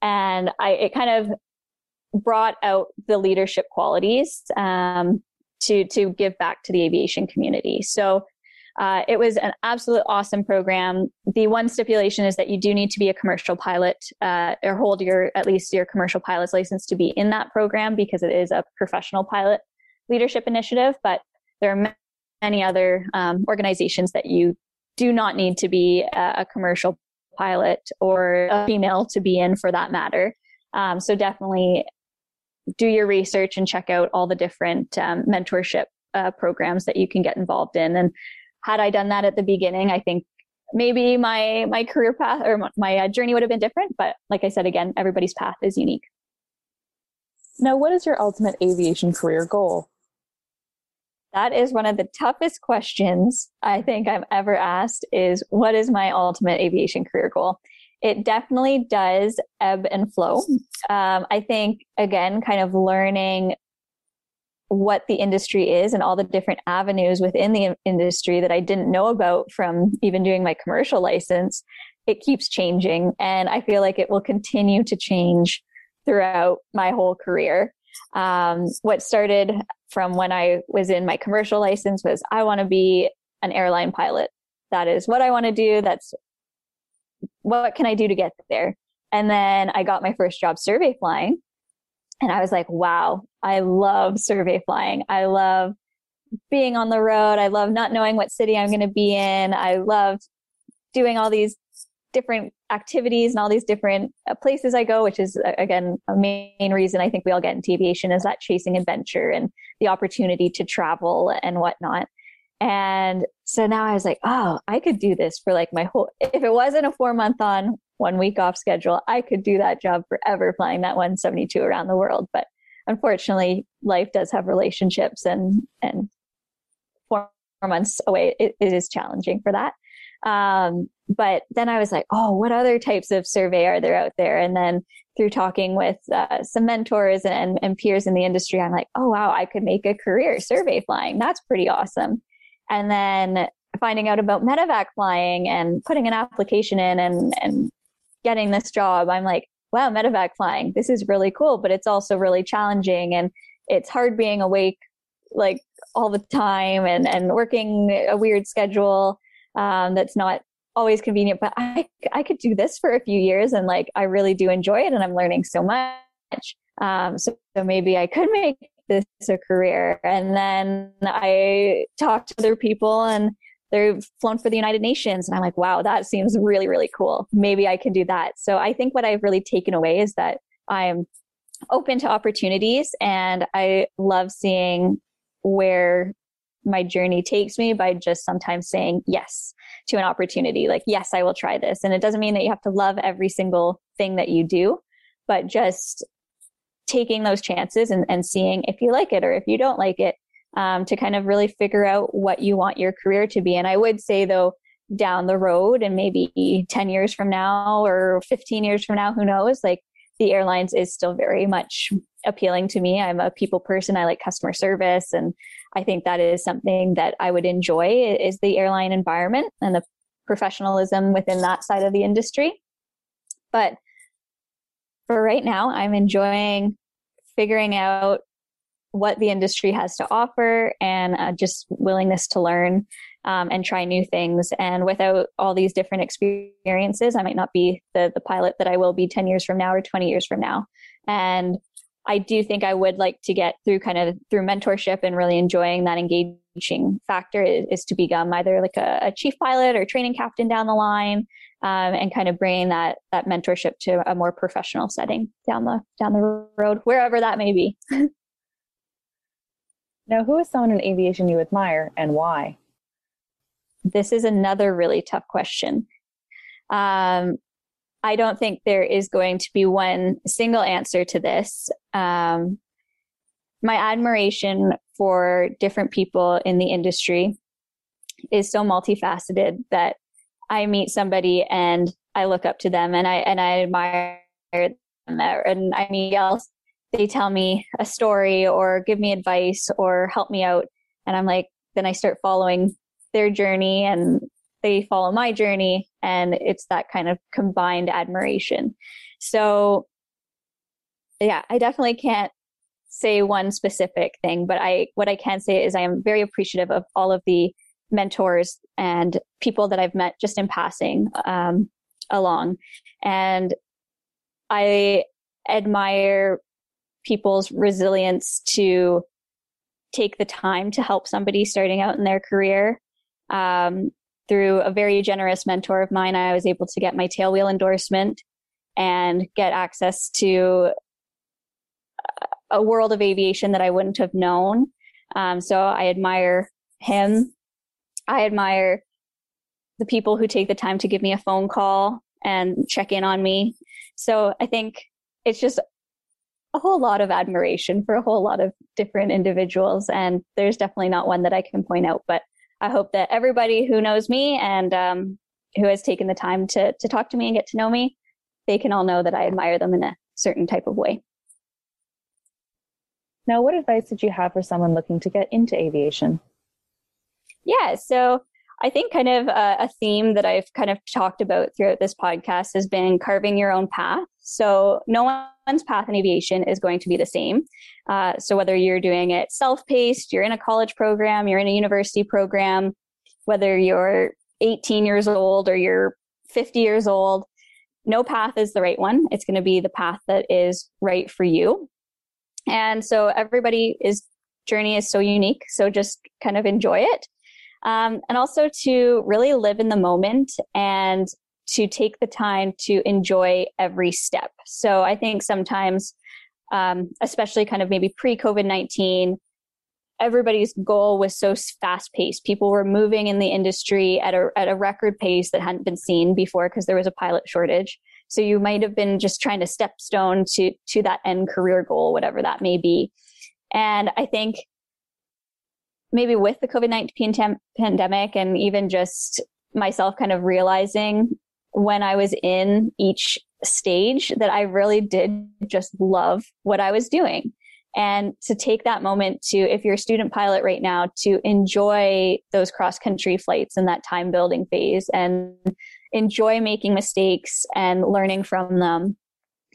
And I, it kind of brought out the leadership qualities um, to to give back to the aviation community. So uh, it was an absolute awesome program. The one stipulation is that you do need to be a commercial pilot uh, or hold your at least your commercial pilot's license to be in that program because it is a professional pilot leadership initiative. But there are many other um, organizations that you do not need to be a, commercial pilot or a female to be in for that matter. Um, so definitely do your research and check out all the different um, mentorship uh, programs that you can get involved in. And had I done that at the beginning, I think maybe my my career path or my uh, journey would have been different. But like I said again, everybody's path is unique. Now, what is your ultimate aviation career goal? That is one of the toughest questions I think I've ever asked is what is my ultimate aviation career goal? It definitely does ebb and flow. Um, I think, again, kind of learning what the industry is and all the different avenues within the industry that I didn't know about from even doing my commercial license, it keeps changing. And I feel like it will continue to change throughout my whole career. Um, what started from when I was in my commercial license was I want to be an airline pilot. That is what I want to do. That's what can I do to get there? And then I got my first job survey flying. And I was like, wow, I love survey flying. I love being on the road. I love not knowing what city I'm going to be in. I loved doing all these different activities and all these different uh, places I go, which is again a main reason I think we all get into aviation is that chasing adventure and the opportunity to travel and whatnot. And so now I was like, oh, I could do this for like my whole, if it wasn't a four month on, one week off schedule, I could do that job forever flying that 172 around the world. But unfortunately, life does have relationships and, and four months away, it, it is challenging for that. Um, but then I was like, oh, what other types of survey are there out there? And then through talking with uh, some mentors and, and peers in the industry, I'm like, oh, wow, I could make a career survey flying. That's pretty awesome. And then finding out about medevac flying and putting an application in and, and getting this job, I'm like, wow, medevac flying, this is really cool, but it's also really challenging. And it's hard being awake like all the time and, and working a weird schedule um, that's not always convenient, but I, I could do this for a few years and like, I really do enjoy it and I'm learning so much. Um, so, so maybe I could make this a career. And then I talked to other people and they've flown for the United Nations. And I'm like, wow, that seems really, really cool. Maybe I can do that. So I think what I've really taken away is that I'm open to opportunities and I love seeing where my journey takes me by just sometimes saying yes to an opportunity. Like, yes, I will try this. And it doesn't mean that you have to love every single thing that you do, but just taking those chances and, and seeing if you like it or if you don't like it um, to kind of really figure out what you want your career to be. And I would say, though, down the road and maybe 10 years from now or 15 years from now, who knows, like the airlines is still very much appealing to me. I'm a people person. I like customer service. And I think that is something that I would enjoy is the airline environment and the professionalism within that side of the industry. But for right now, I'm enjoying figuring out what the industry has to offer and uh, just willingness to learn um, and try new things. And without all these different experiences, I might not be the the pilot that I will be 10 years from now or 20 years from now. And I do think I would like to get through kind of through mentorship and really enjoying that engaging factor is, is to become either like a, a, chief pilot or training captain down the line, um, and kind of bringing that that mentorship to a more professional setting down the down the road, wherever that may be. now, who is someone in aviation you admire and why? This is another really tough question. Um, I don't think there is going to be one single answer to this. Um, my admiration for different people in the industry is so multifaceted that I meet somebody and I look up to them and I and I admire them and I meet else they tell me a story or give me advice or help me out. And I'm like then I start following their journey and they follow my journey. And it's that kind of combined admiration. So yeah, I definitely can't say one specific thing, but I what I can say is I am very appreciative of all of the mentors and people that I've met just in passing um, along, and I admire people's resilience to take the time to help somebody starting out in their career. Um, through a very generous mentor of mine, I was able to get my tailwheel endorsement and get access to a world of aviation that I wouldn't have known. Um, so I admire him. I admire the people who take the time to give me a phone call and check in on me. So I think it's just a whole lot of admiration for a whole lot of different individuals. And there's definitely not one that I can point out, but I hope that everybody who knows me and um, who has taken the time to to talk to me and get to know me, they can all know that I admire them in a certain type of way. Now, what advice did you have for someone looking to get into aviation? Yeah, so I think kind of a, a, theme that I've kind of talked about throughout this podcast has been carving your own path. So no one's path in aviation is going to be the same. Uh, so whether you're doing it self-paced, you're in a college program, you're in a university program, whether you're 18 years old or you're 50 years old, no path is the right one. It's going to be the path that is right for you. And so everybody is journey is so unique. So just kind of enjoy it. Um, and also to really live in the moment and to take the time to enjoy every step. So I think sometimes, um, especially kind of maybe pre COVID 19, everybody's goal was so fast paced. People were moving in the industry at a, at a record pace that hadn't been seen before because there was a pilot shortage. So you might have been just trying to stepstone to, to that end career goal, whatever that may be. And I think maybe with the COVID 19 tam- pandemic and even just myself kind of realizing when I was in each stage that I really did just love what I was doing. And to take that moment to, if you're a student pilot right now, to enjoy those cross country flights and that time building phase and enjoy making mistakes and learning from them.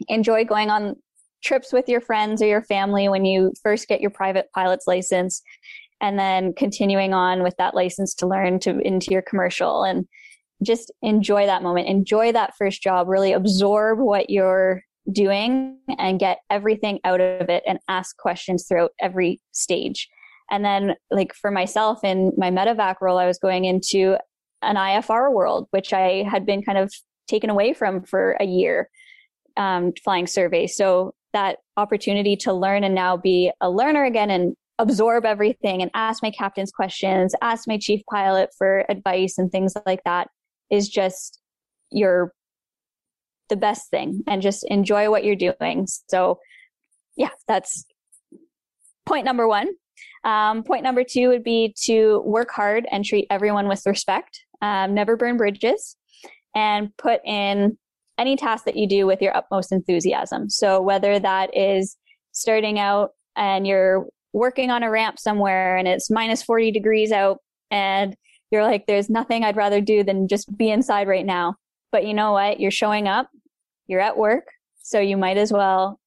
Enjoy going on trips with your friends or your family when you first get your private pilot's license and then continuing on with that license to learn to into your commercial and just enjoy that moment. Enjoy that first job. Really absorb what you're doing and get everything out of it and ask questions throughout every stage. And then like for myself in my medevac role i was going into an ifr world which i had been kind of taken away from for a year um, flying survey. So that opportunity to learn and now be a learner again and absorb everything and ask my captains questions, ask my chief pilot for advice and things like that is just your the best thing and just enjoy what you're doing. So yeah, that's point number one. Um, point number two would be to work hard and treat everyone with respect. Um, never burn bridges and put in any task that you do with your utmost enthusiasm. So whether that is starting out and you're working on a ramp somewhere and it's minus 40 degrees out and you're like, there's nothing I'd rather do than just be inside right now. But you know what? You're showing up, you're at work, so you might as well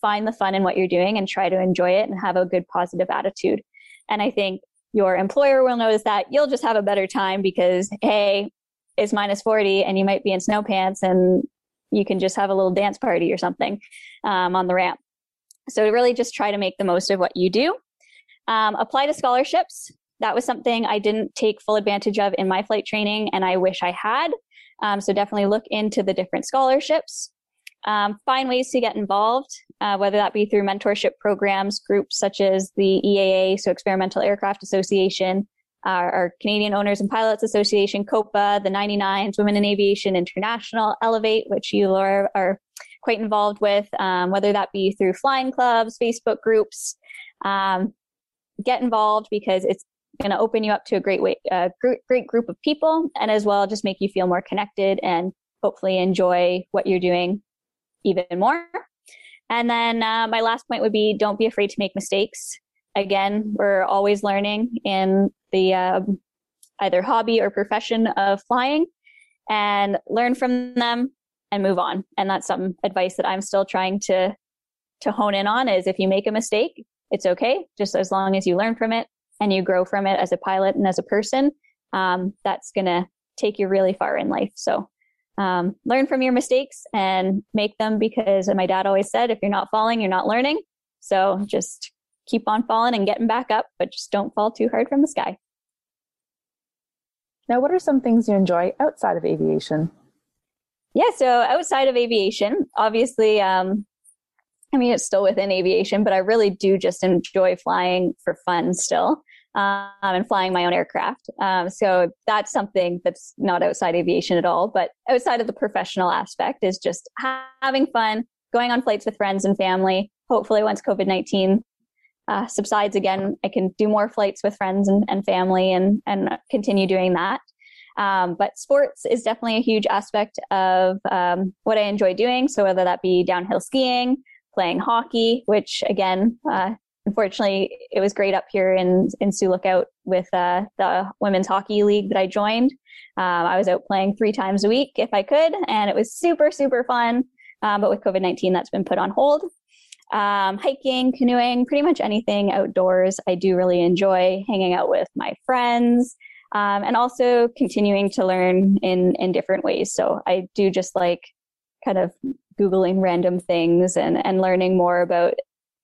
find the fun in what you're doing and try to enjoy it and have a good positive attitude. And I think your employer will notice that you'll just have a better time because, hey, it's minus 40 and you might be in snow pants and you can just have a little dance party or something um, on the ramp. So really just try to make the most of what you do. Um, apply to scholarships. That was something I didn't take full advantage of in my flight training, and I wish I had. Um, so definitely look into the different scholarships. Um, find ways to get involved, uh, whether that be through mentorship programs, groups such as the EAA, so Experimental Aircraft Association, our, Canadian Owners and Pilots Association, COPA, the 99s, Women in Aviation International, Elevate, which you Laura, are quite involved with, um, whether that be through flying clubs, Facebook groups. Um, get involved because it's going to open you up to a great way, a great group of people, and as well just make you feel more connected and hopefully enjoy what you're doing even more. And then uh, my last point would be don't be afraid to make mistakes. Again, we're always learning in the uh, either hobby or profession of flying and learn from them and move on. And that's some advice that I'm still trying to to hone in on is if you make a mistake, it's okay, just as long as you learn from it and you grow from it as a pilot and as a person. Um, that's gonna take you really far in life. So um, learn from your mistakes and make them because my dad always said, if you're not falling, you're not learning. So just keep on falling and getting back up, but just don't fall too hard from the sky. Now, what are some things you enjoy outside of aviation? Yeah, so outside of aviation, obviously, um, I mean, it's still within aviation, but I really do just enjoy flying for fun still um, and flying my own aircraft. Um, so that's something that's not outside aviation at all, but outside of the professional aspect is just having fun, going on flights with friends and family. Hopefully, once COVID 19 uh, subsides again, I can do more flights with friends and, and family and, and continue doing that. Um, but sports is definitely a huge aspect of um, what I enjoy doing. So whether that be downhill skiing, playing hockey, which again, uh, unfortunately, it was great up here in in Sioux Lookout with uh, the women's hockey league that I joined. Um, I was out playing three times a week if I could, and it was super super fun. Um, but with COVID nineteen, that's been put on hold. Um, hiking, canoeing, pretty much anything outdoors. I do really enjoy hanging out with my friends. Um, and also continuing to learn in in different ways. So I do just like kind of googling random things and and learning more about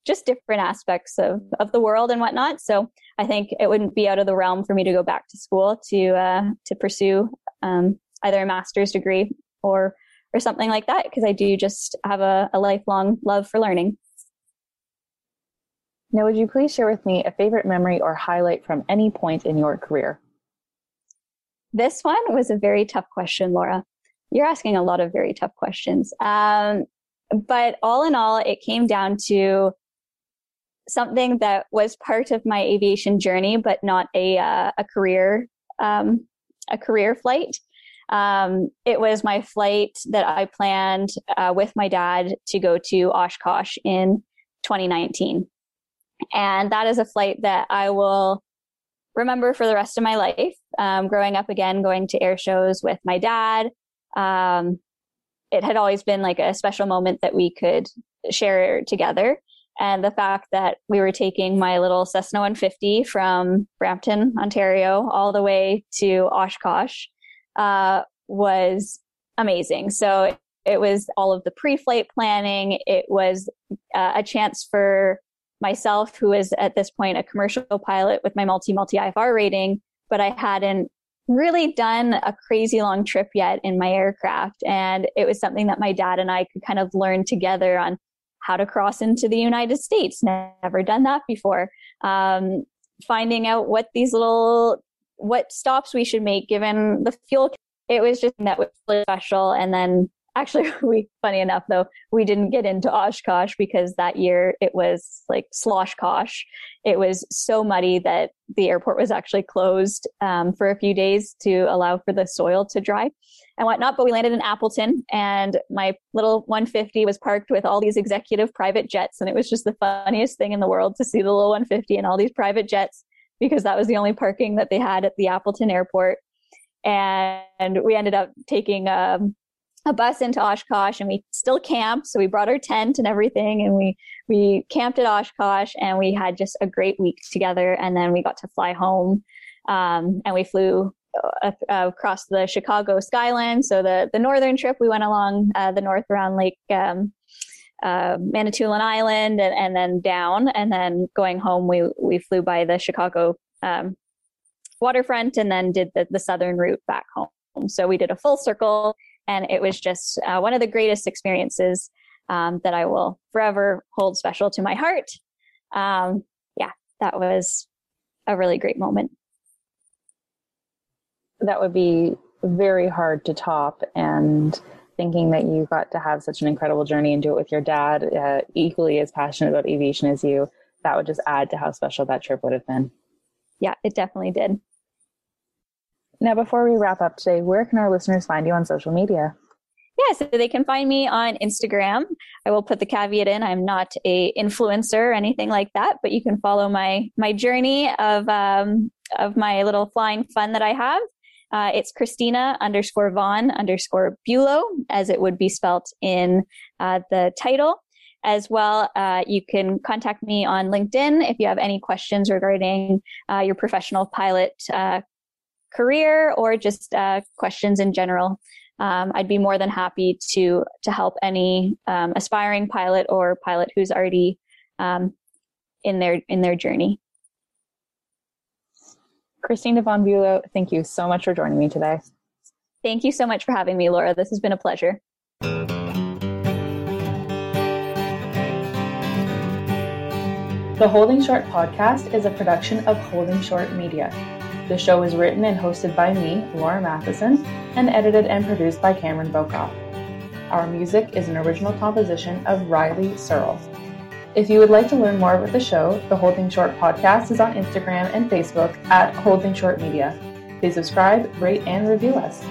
just different aspects of, of the world and whatnot. So I think it wouldn't be out of the realm for me to go back to school to uh, to pursue um, either a master's degree or or something like that because I do just have a, a lifelong love for learning. Now, would you please share with me a favorite memory or highlight from any point in your career? This one was a very tough question, Laura. You're asking a lot of very tough questions. Um, but all in all, it came down to something that was part of my aviation journey, but not a uh, a career um, a career flight. Um, it was my flight that I planned uh, with my dad to go to Oshkosh in 2019, and that is a flight that I will remember for the rest of my life. Um, growing up again, going to air shows with my dad. Um, it had always been like a special moment that we could share together and the fact that we were taking my little Cessna 150 from Brampton, Ontario, all the way to Oshkosh uh, was amazing. So it was all of the pre-flight planning. It was uh, a chance for myself, who is at this point a commercial pilot with my multi multi IFR rating, but I hadn't really done a crazy long trip yet in my aircraft. And it was something that my dad and I could kind of learn together on how to cross into the United States. Never done that before. Um, finding out what these little what stops we should make given the fuel. It was just that was really special. And then actually we funny enough though we didn't get into oshkosh because that year it was like sloshkosh. It was so muddy that the airport was actually closed um, for a few days to allow for the soil to dry and whatnot but we landed in appleton and my little 150 was parked with all these executive private jets and it was just the funniest thing in the world to see the little 150 and all these private jets because that was the only parking that they had at the appleton airport. And we ended up taking um, a bus into Oshkosh and we still camped. So we brought our tent and everything and we, we camped at Oshkosh and we had just a great week together. And then we got to fly home. Um, and we flew uh, uh, across the Chicago skyline. So the, the northern trip, we went along uh, the north around Lake, um, uh, Manitoulin Island and, and then down. And then going home, we, we flew by the Chicago, um, waterfront and then did the, the southern route back home. So we did a full circle and it was just uh, one of the greatest experiences um, that I will forever hold special to my heart. Um, yeah, that was a really great moment. That would be very hard to top. And thinking that you got to have such an incredible journey and do it with your dad, uh, equally as passionate about aviation as you, that would just add to how special that trip would have been. Yeah, it definitely did. Now, before we wrap up today, where can our listeners find you on social media? Yeah, so they can find me on Instagram. I will put the caveat in: I'm not a influencer or anything like that, but you can follow my my journey of um, of my little flying fun that I have. Uh, it's Christina underscore Von underscore Bulow, as it would be spelt in uh, the title. As well, uh, you can contact me on LinkedIn if you have any questions regarding uh, your professional pilot uh, career or just uh, questions in general. Um, I'd be more than happy to to help any um, aspiring pilot or pilot who's already um, in their in their journey. Christina Von Bulow, thank you so much for joining me today. Thank you so much for having me, Laura. This has been a pleasure. The Holding Short podcast is a production of Holding Short Media. The show is written and hosted by me, Laura Matheson, and edited and produced by Cameron Bokoff. Our music is an original composition of Riley Searle. If you would like to learn more about the show, the Holding Short podcast is on Instagram and Facebook at Holding Short Media. Please subscribe, rate, and review us.